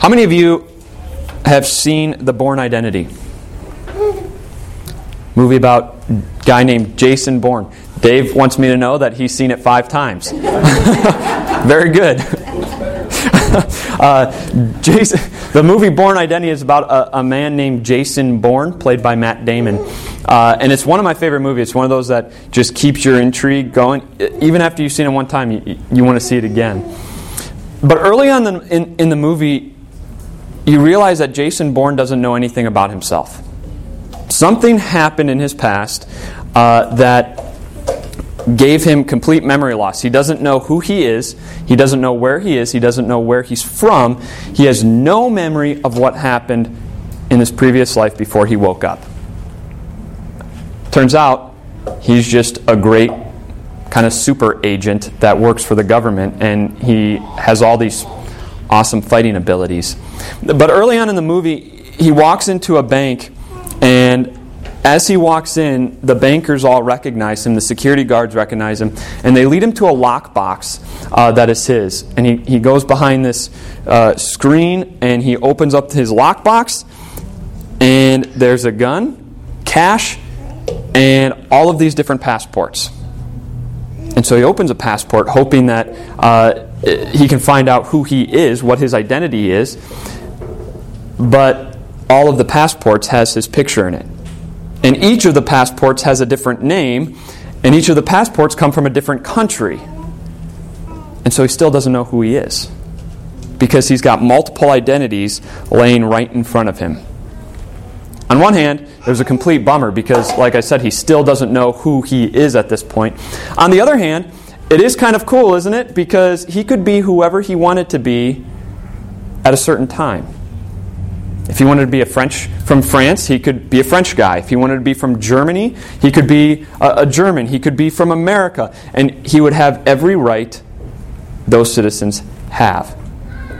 How many of you have seen The Bourne Identity? Movie about a guy named Jason Bourne. Dave wants me to know that he's seen it five times. Very good. uh, Jason, the movie Bourne Identity is about a, a, man named Jason Bourne, played by Matt Damon. Uh, and it's one of my favorite movies. It's one of those that just keeps your intrigue going. Even after you've seen it one time, you, you want to see it again. But early on in, in, in the movie, you realize that Jason Bourne doesn't know anything about himself. Something happened in his past uh, that gave him complete memory loss. He doesn't know who he is, he doesn't know where he is, he doesn't know where he's from. He has no memory of what happened in his previous life before he woke up. Turns out he's just a great kind of super agent that works for the government and he has all these awesome fighting abilities. But early on in the movie, he walks into a bank and as he walks in, the bankers all recognize him, the security guards recognize him, and they lead him to a lockbox uh, that is his. And he, he goes behind this uh, screen and he opens up his lockbox, and there's a gun, cash, and all of these different passports. And so he opens a passport hoping that uh, he can find out who he is, what his identity is. But all of the passports has his picture in it. And each of the passports has a different name, and each of the passports come from a different country. And so he still doesn't know who he is because he's got multiple identities laying right in front of him. On one hand, there's a complete bummer because, like I said, he still doesn't know who he is at this point. On the other hand, it is kind of cool, isn't it? Because he could be whoever he wanted to be at a certain time. If he wanted to be a French from France, he could be a French guy. If he wanted to be from Germany, he could be a, a German. He could be from America. And he would have every right those citizens have.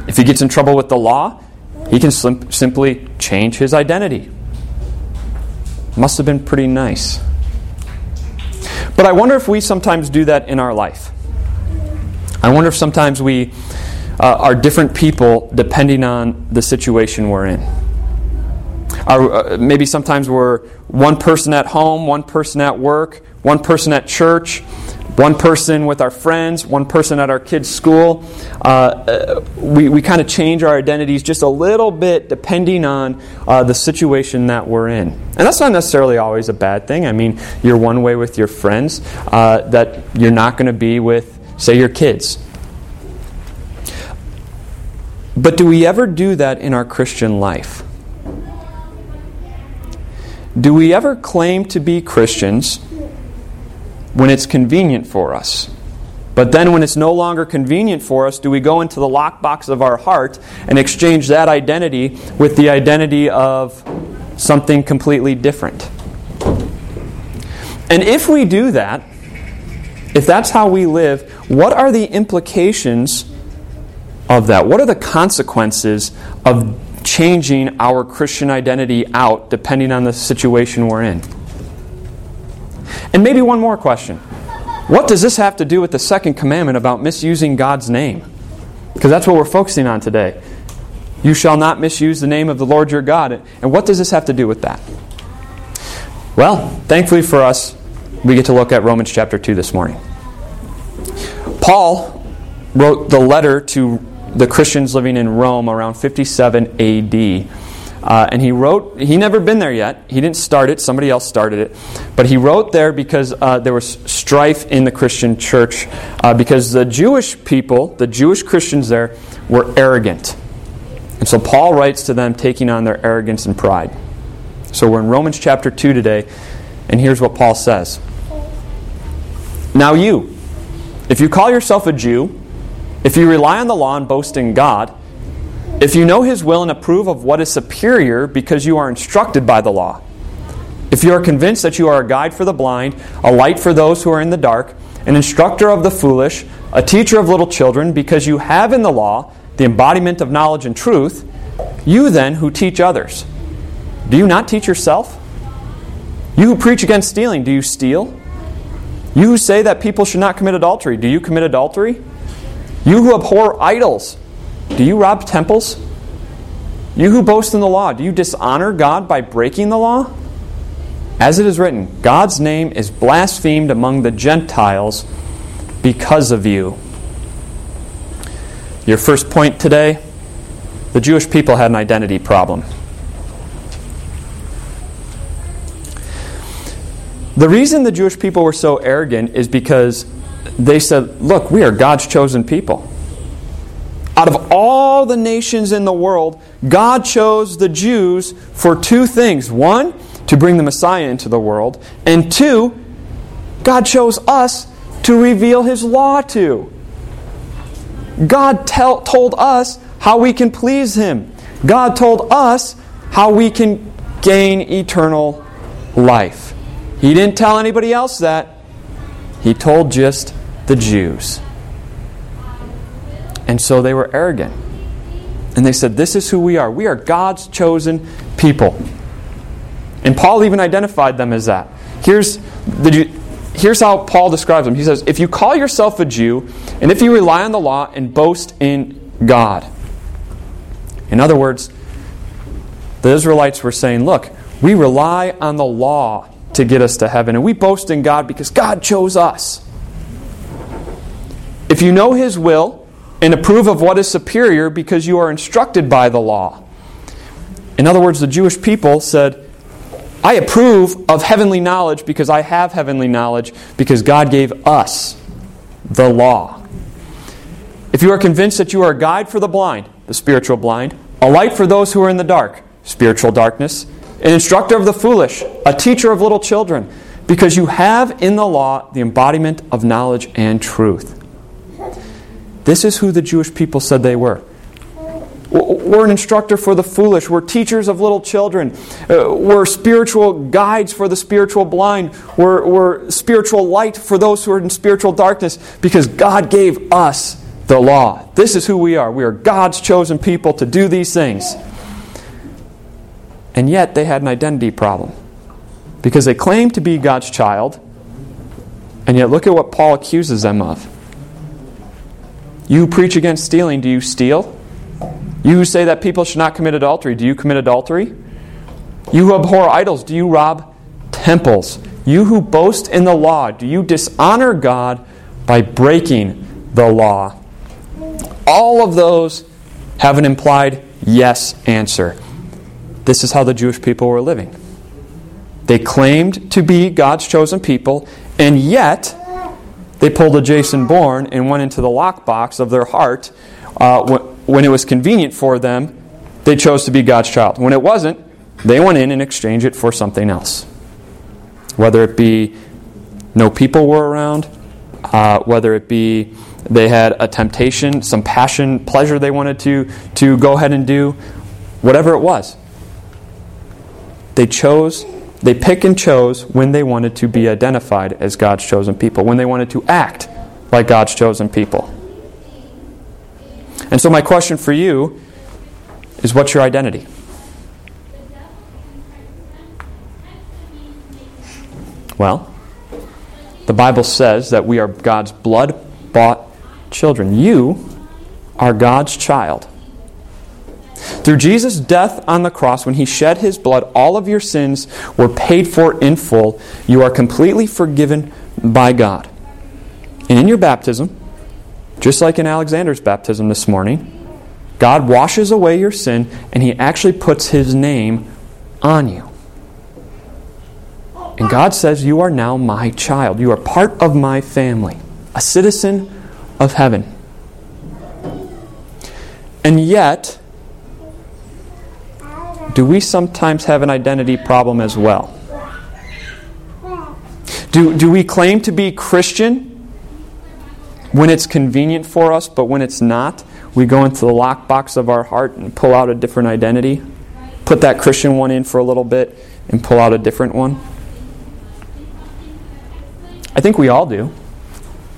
If he gets in trouble with the law, he can sim- simply change his identity. Must have been pretty nice. But I wonder if we sometimes do that in our life. I wonder if sometimes we uh, are different people depending on the situation we're in. uh, maybe sometimes we're one person at home, one person at work, one person at church, one person with our friends, one person at our kids' school. Uh, uh we we kind of change our identities just a little bit depending on uh, the situation that we're in. And that's not necessarily always a bad thing. I mean, you're one way with your friends uh, that you're not going to be with, say, your kids. But do we ever do that in our Christian life? Do we ever claim to be Christians when it's convenient for us? But then, when it's no longer convenient for us, do we go into the lockbox of our heart and exchange that identity with the identity of something completely different? And if we do that, if that's how we live, what are the implications of that? What are the consequences of changing our Christian identity out depending on the situation we're in? And maybe one more question. What does this have to do with the second commandment about misusing God's name? Because that's what we're focusing on today. You shall not misuse the name of the Lord your God. And what does this have to do with that? Well, thankfully for us, we get to look at Romans chapter 2 this morning. Paul wrote the letter to the Christians living in Rome around 57 AD. Uh, and he wrote, he never been there yet. He didn't start it, somebody else started it. But he wrote there because uh, there was strife in the Christian church. Uh, because the Jewish people, the Jewish Christians there, were arrogant. And so Paul writes to them, taking on their arrogance and pride. So we're in Romans chapter 2 today, and here's what Paul says Now you, if you call yourself a Jew, if you rely on the law and boast in God, if you know His will and approve of what is superior because you are instructed by the law, if you are convinced that you are a guide for the blind, a light for those who are in the dark, an instructor of the foolish, a teacher of little children, because you have in the law the embodiment of knowledge and truth, you then who teach others, do you not teach yourself? You who preach against stealing, do you steal? You who say that people should not commit adultery, do you commit adultery? You who abhor idols, do you rob temples? You who boast in the law, do you dishonor God by breaking the law? As it is written, God's name is blasphemed among the Gentiles because of you. Your first point today the Jewish people had an identity problem. The reason the Jewish people were so arrogant is because they said, Look, we are God's chosen people. Out of all the nations in the world, God chose the Jews for two things. One, to bring the Messiah into the world, and two, God chose us to reveal His law to. God tell, told us how we can please Him. God told us how we can gain eternal life. He didn't tell anybody else that. He told just the Jews. And so they were arrogant. And they said, This is who we are. We are God's chosen people. And Paul even identified them as that. Here's, here's how Paul describes them. He says, If you call yourself a Jew, and if you rely on the law and boast in God. In other words, the Israelites were saying, Look, we rely on the law to get us to heaven, and we boast in God because God chose us. If you know His will and approve of what is superior because you are instructed by the law. In other words, the Jewish people said, I approve of heavenly knowledge because I have heavenly knowledge because God gave us the law. If you are convinced that you are a guide for the blind, the spiritual blind, a light for those who are in the dark, spiritual darkness, an instructor of the foolish, a teacher of little children, because you have in the law the embodiment of knowledge and truth. This is who the Jewish people said they were. We're an instructor for the foolish. We're teachers of little children. Uh, we're spiritual guides for the spiritual blind. We're, we're spiritual light for those who are in spiritual darkness because God gave us the law. This is who we are. We are God's chosen people to do these things. And yet they had an identity problem because they claimed to be God's child, and yet look at what Paul accuses them of. You preach against stealing, do you steal? You say that people should not commit adultery, do you commit adultery? You who abhor idols, do you rob temples? You who boast in the law, do you dishonor God by breaking the law? All of those have an implied yes answer. This is how the Jewish people were living. They claimed to be God's chosen people, and yet they pulled a Jason Bourne and went into the lockbox of their heart uh, when it was convenient for them, they chose to be God's child. When it wasn't, they went in and exchanged it for something else. Whether it be no people were around, uh, whether it be they had a temptation, some passion, pleasure they wanted to, to go ahead and do, whatever it was. They chose, they pick and chose when they wanted to be identified as God's chosen people, when they wanted to act like God's chosen people. And so, my question for you is what's your identity? Well, the Bible says that we are God's blood bought children. You are God's child. Through Jesus' death on the cross, when he shed his blood, all of your sins were paid for in full. You are completely forgiven by God. And in your baptism, just like in Alexander's baptism this morning, God washes away your sin and He actually puts His name on you. And God says, You are now my child. You are part of my family, a citizen of heaven. And yet, do we sometimes have an identity problem as well? Do, do we claim to be Christian when it's convenient for us, but when it's not, we go into the lockbox of our heart and pull out a different identity. Put that Christian one in for a little bit and pull out a different one. I think we all do.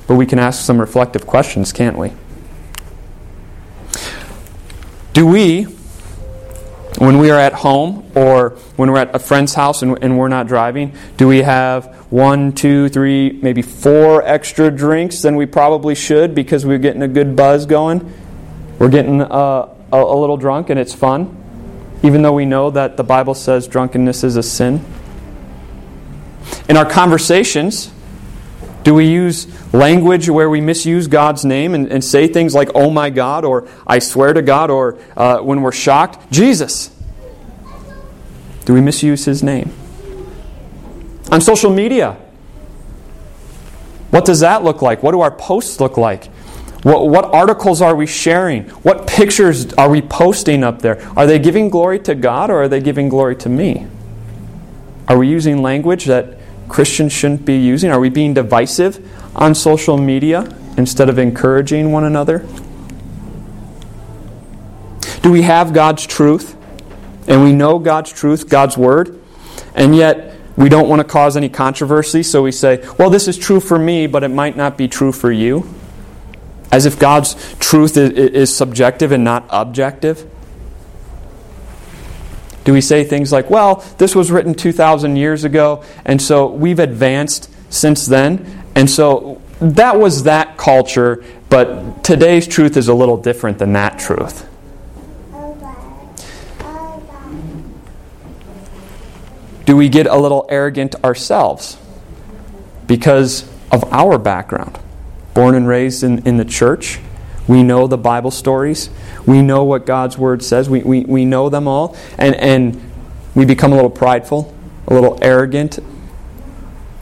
But we can ask some reflective questions, can't we? Do we when we are at home or when we're at a friend's house and, and, we're not driving, do we have one, two, three, maybe four extra drinks than we probably should because we're getting a good buzz going? We're getting uh, a, a little drunk and it's fun? even though we know that the Bible says drunkenness is a sin? In our conversations, do we use language where we misuse God's name and, and say things like, oh my God, or I swear to God, or uh, when we're shocked, Jesus? Do we misuse his name? On social media, what does that look like? What do our posts look like? What, what, articles are we sharing? What pictures are we posting up there? Are they giving glory to God or are they giving glory to me? Are we using language that Christians shouldn't be using? Are we being divisive on social media instead of encouraging one another? Do we have God's truth? And we know God's truth, God's word, and yet we don't want to cause any controversy, so we say, well, this is true for me, but it might not be true for you. As if God's truth is, subjective and not objective. Do we say things like, well, this was written 2,000 years ago, and so we've advanced since then, and so that was that culture, but today's truth is a little different than that truth? Do we get a little arrogant ourselves because of our background? Born and raised in, in the church, we know the Bible stories. We know what God's Word says. We, we, we know them all. And, and we become a little prideful, a little arrogant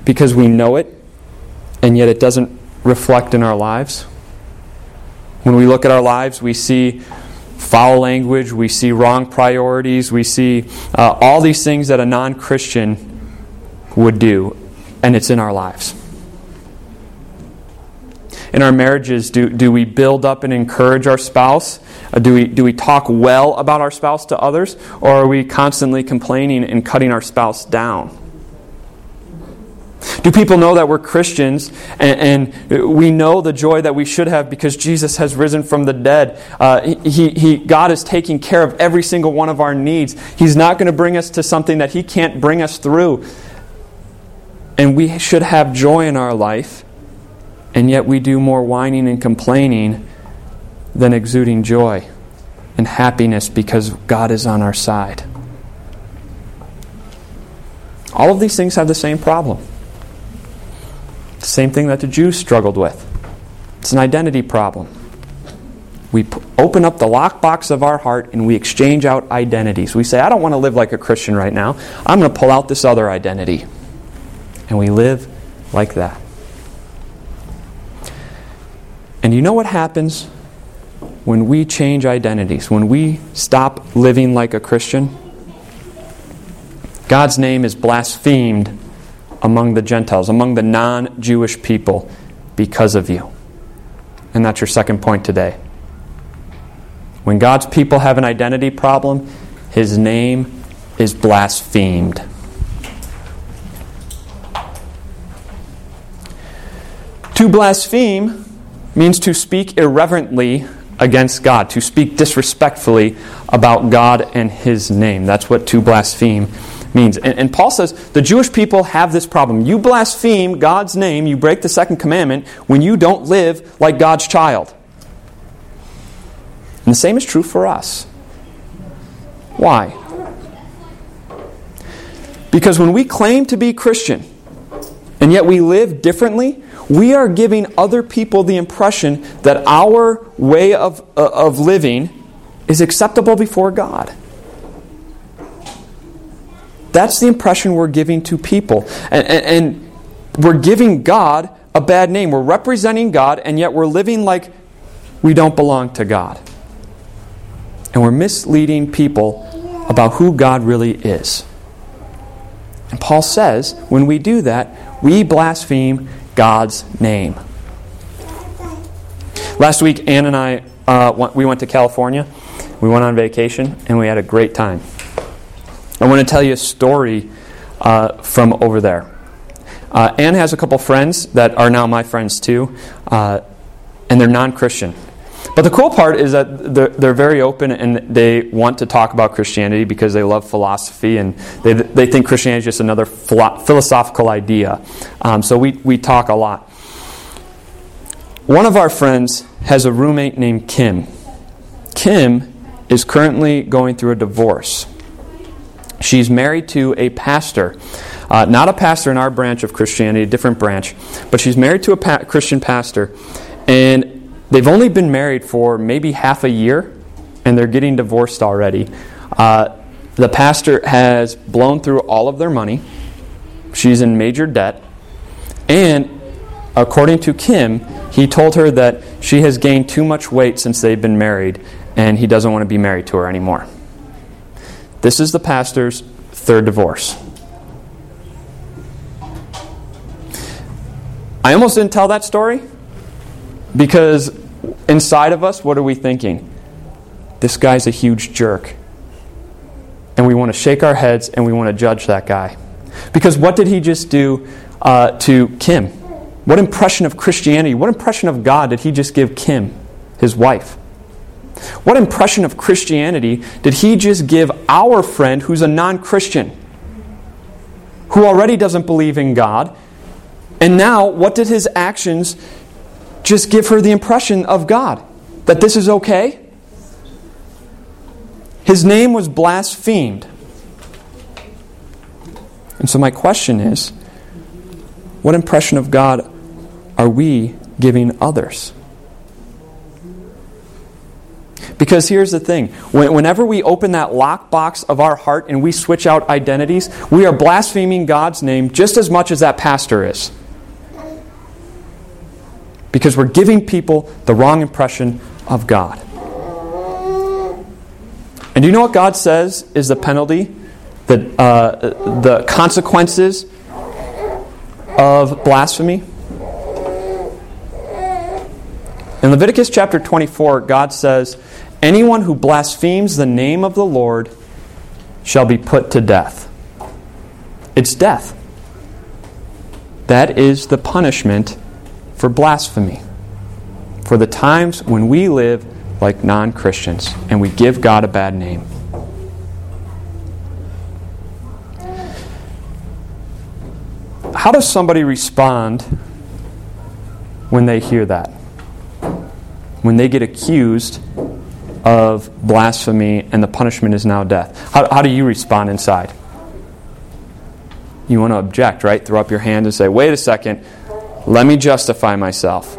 because we know it, and yet it doesn't reflect in our lives. When we look at our lives, we see foul language, we see wrong priorities, we see uh, all these things that a non Christian would do, and it's in our lives in our marriages, do, do we build up and encourage our spouse? Uh, do, we, do we talk well about our spouse to others? Or are we constantly complaining and cutting our spouse down? Do people know that we're Christians and, and, we know the joy that we should have because Jesus has risen from the dead? Uh, he, he, God is taking care of every single one of our needs. He's not going to bring us to something that He can't bring us through. And we should have joy in our life and yet we do more whining and complaining than exuding joy and happiness because God is on our side. All of these things have the same problem. The same thing that the Jews struggled with. It's an identity problem. We p- open up the lockbox of our heart and we exchange out identities. We say, I don't want to live like a Christian right now. I'm going to pull out this other identity. And we live like that. And you know what happens when we change identities, when we stop living like a Christian? God's name is blasphemed among the Gentiles, among the non Jewish people, because of you. And that's your second point today. When God's people have an identity problem, his name is blasphemed. To blaspheme means to speak irreverently against God, to speak disrespectfully about God and His name. That's what to blaspheme means. And, and, Paul says the Jewish people have this problem. You blaspheme God's name, you break the second commandment when you don't live like God's child. And the same is true for us. Why? Because when we claim to be Christian, and yet we live differently, we are giving other people the impression that our way of, uh, of living is acceptable before God. That's the impression we're giving to people. And, and, and, we're giving God a bad name. We're representing God, and yet we're living like we don't belong to God. And we're misleading people about who God really is. And Paul says when we do that, we blaspheme God's name. Last week, Ann and I uh, we went to California. We went on vacation and we had a great time. I want to tell you a story uh, from over there. Uh, Ann has a couple friends that are now my friends too, uh, and they're non Christian. But the cool part is that they're, they're, very open and they want to talk about Christianity because they love philosophy and they, they think Christianity is just another philosophical idea. Um, so we, we talk a lot. One of our friends has a roommate named Kim. Kim is currently going through a divorce. She's married to a pastor. Uh, not a pastor in our branch of Christianity, a different branch, but she's married to a pa- Christian pastor. And they've only been married for maybe half a year, and they're getting divorced already. Uh, the pastor has blown through all of their money. She's in major debt. And according to Kim, he told her that she has gained too much weight since they've been married, and he doesn't want to be married to her anymore. This is the pastor's third divorce. I almost didn't tell that story because inside of us, what are we thinking? This guy's a huge jerk. And we want to shake our heads and we want to judge that guy. Because what did he just do uh, to Kim? What impression of Christianity, what impression of God did he just give Kim, his wife? What impression of Christianity did he just give our friend who's a non Christian, who already doesn't believe in God? And now, what did his actions just give her the impression of God? That this is okay? His name was blasphemed. And so, my question is what impression of God are we giving others? Because here's the thing whenever we open that lockbox of our heart and we switch out identities, we are blaspheming God's name just as much as that pastor is. Because we're giving people the wrong impression of God. And do you know what God says is the penalty, the, uh, the consequences of blasphemy? In Leviticus chapter 24, God says, Anyone who blasphemes the name of the Lord shall be put to death. It's death. That is the punishment for blasphemy. For the times when we live like non Christians and we give God a bad name. How does somebody respond when they hear that? When they get accused of blasphemy and the punishment is now death. How, how do you respond inside? You want to object, right? Throw up your hand and say, wait a second, let me justify myself.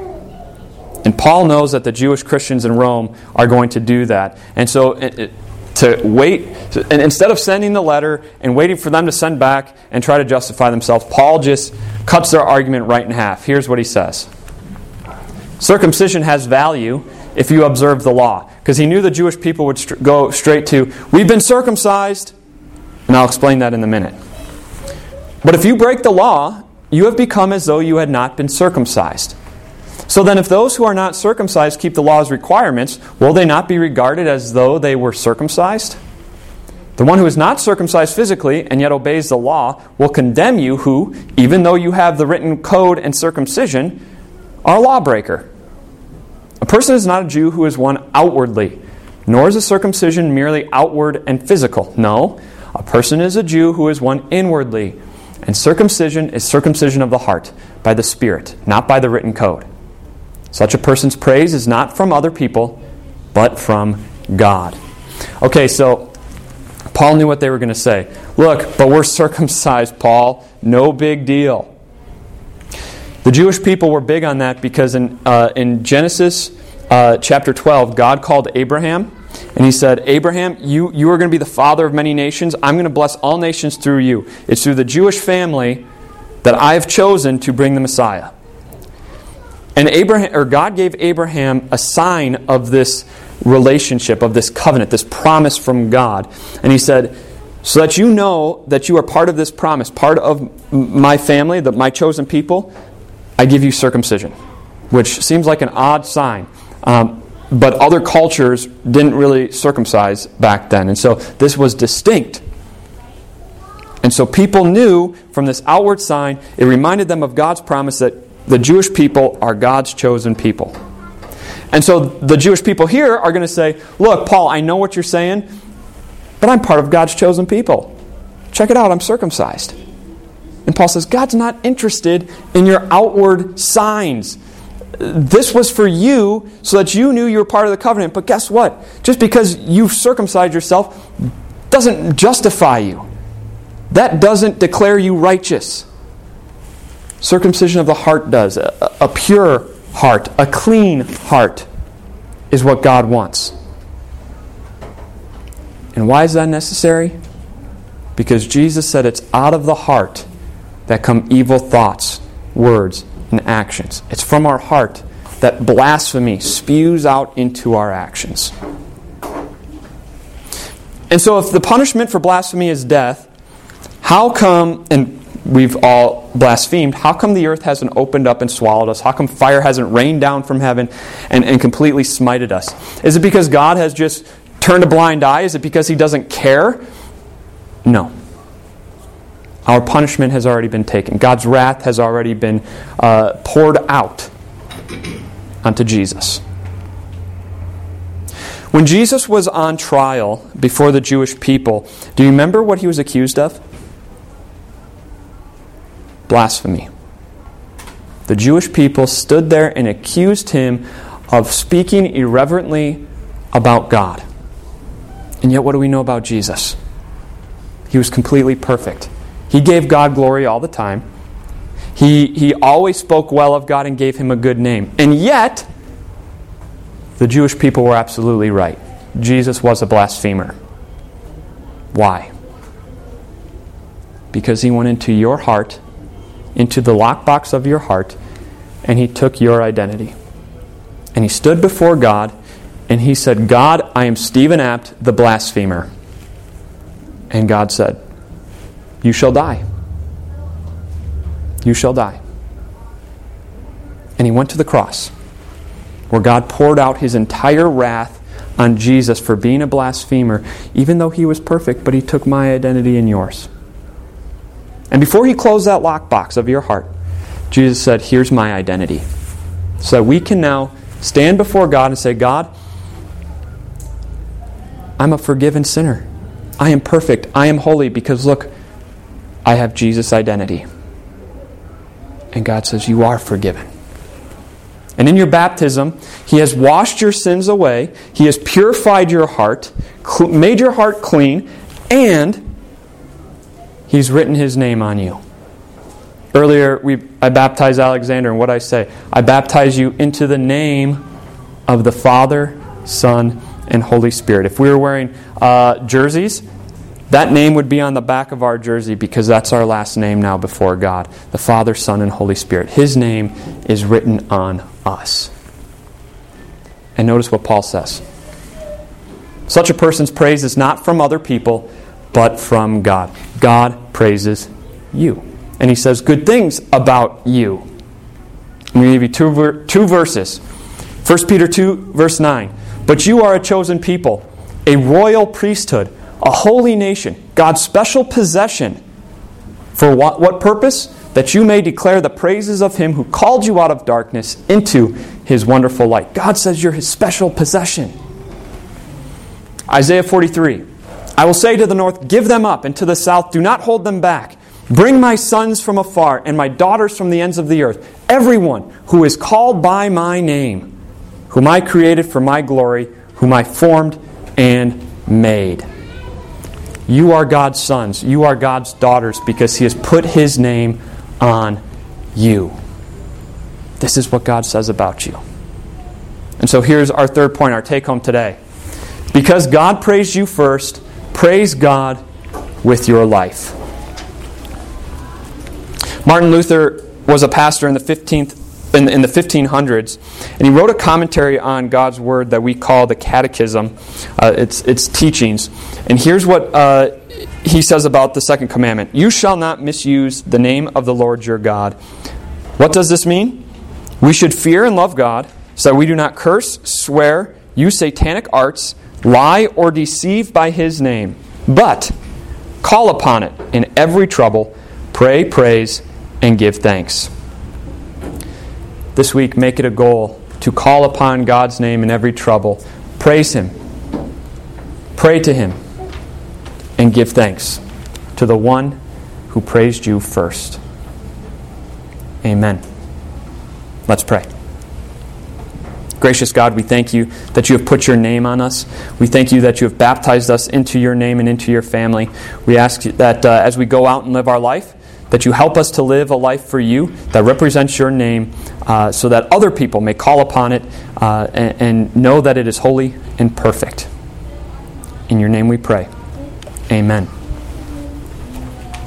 And Paul knows that the Jewish Christians in Rome are going to do that. And so it, to wait, and instead of sending the letter and waiting for them to send back and try to justify themselves, Paul just cuts their argument right in half. Here's what he says Circumcision has value if you observe the law. Because he knew the Jewish people would go straight to, We've been circumcised. And I'll explain that in a minute. But if you break the law, you have become as though you had not been circumcised. So then, if those who are not circumcised keep the law's requirements, will they not be regarded as though they were circumcised? The one who is not circumcised physically and yet obeys the law will condemn you, who, even though you have the written code and circumcision, are a lawbreaker. A person is not a Jew who is one outwardly, nor is a circumcision merely outward and physical. No, a person is a Jew who is one inwardly. And circumcision is circumcision of the heart, by the Spirit, not by the written code. Such a person's praise is not from other people, but from God. Okay, so Paul knew what they were going to say. Look, but we're circumcised, Paul. No big deal. The Jewish people were big on that because in, uh, in Genesis uh, chapter 12, God called Abraham and he said, Abraham, you, you are going to be the father of many nations. I'm going to bless all nations through you. It's through the Jewish family that I have chosen to bring the Messiah. And Abraham, or God gave Abraham a sign of this relationship, of this covenant, this promise from God. And he said, so that you know that you are part of this promise, part of my family, the, my chosen people, I give you circumcision, which seems like an odd sign. Um, but other cultures didn't really circumcise back then. And so this was distinct. And so people knew from this outward sign, it reminded them of God's promise that the Jewish people are God's chosen people. And so the Jewish people here are going to say, Look, Paul, I know what you're saying, but I'm part of God's chosen people. Check it out, I'm circumcised. And Paul says, God's not interested in your outward signs. This was for you so that you knew you were part of the covenant. But guess what? Just because you've circumcised yourself doesn't justify you. that doesn't declare you righteous. Circumcision of the heart does. A, a pure heart, a clean heart is what God wants. And why is that necessary? Because Jesus said it's out of the heart that come evil thoughts, words, and actions. It's from our heart that blasphemy spews out into our actions. And so, if the punishment for blasphemy is death, how come, and we've all blasphemed, how come the earth hasn't opened up and swallowed us? How come fire hasn't rained down from heaven and, and completely smited us? Is it because God has just turned a blind eye? Is it because he doesn't care? No. Our punishment has already been taken. God's wrath has already been uh, poured out onto Jesus. When Jesus was on trial before the Jewish people, do you remember what he was accused of? Blasphemy. The Jewish people stood there and accused him of speaking irreverently about God. And yet, what do we know about Jesus? He was completely perfect. He gave God glory all the time. He, he always spoke well of God and gave him a good name. And yet, the Jewish people were absolutely right. Jesus was a blasphemer. Why? Because he went into your heart, into the lockbox of your heart, and he took your identity. And he stood before God and he said, God, I am Stephen Apt, the blasphemer. And God said, You shall die. You shall die. And he went to the cross where God poured out his entire wrath on Jesus for being a blasphemer, even though he was perfect, but he took my identity and yours. And before he closed that lockbox of your heart, Jesus said, Here's my identity. So that we can now stand before God and say, God, I'm a forgiven sinner. I am perfect. I am holy because look, I have Jesus' identity. And God says, You are forgiven. And in your baptism, He has washed your sins away, He has purified your heart, made your heart clean, and He's written His name on you. Earlier, we, I baptized Alexander, and what I say? I baptize you into the name of the Father, Son, and Holy Spirit. If we were wearing uh, jerseys, that name would be on the back of our jersey because that's our last name now before God the Father, Son, and Holy Spirit. His name is written on us. And notice what Paul says such a person's praise is not from other people, but from God. God praises you. And he says good things about you. I'm going to give you two, ver- two verses. 1 Peter 2, verse 9. But you are a chosen people, a royal priesthood a holy nation, God's special possession. For what, what purpose? That you may declare the praises of him who called you out of darkness into his wonderful light. God says you're his special possession. Isaiah 43 I will say to the north, Give them up, and to the south, Do not hold them back. Bring my sons from afar and my daughters from the ends of the earth, everyone who is called by my name, whom I created for my glory, whom I formed and made. You are God's sons. You are God's daughters because He has put His name on you. This is what God says about you. And so here's our third point, our take home today. Because God praised you first, praise God with your life. Martin Luther was a pastor in the 15th in, in, the 1500s, and he wrote a commentary on God's Word that we call the Catechism, uh, its, its teachings. And here's what uh, he says about the second commandment You shall not misuse the name of the Lord your God. What does this mean? We should fear and love God so that we do not curse, swear, use satanic arts, lie, or deceive by his name, but call upon it in every trouble, pray, praise, and give thanks. This week, make it a goal to call upon God's name in every trouble. Praise Him. Pray to Him. And give thanks to the one who praised you first. Amen. Let's pray. Gracious God, we thank you that you have put your name on us. We thank you that you have baptized us into your name and into your family. We ask that uh, as we go out and live our life, that you help us to live a life for you that represents your name uh, so that other people may call upon it uh, and, and know that it is holy and perfect. In your name we pray. Amen.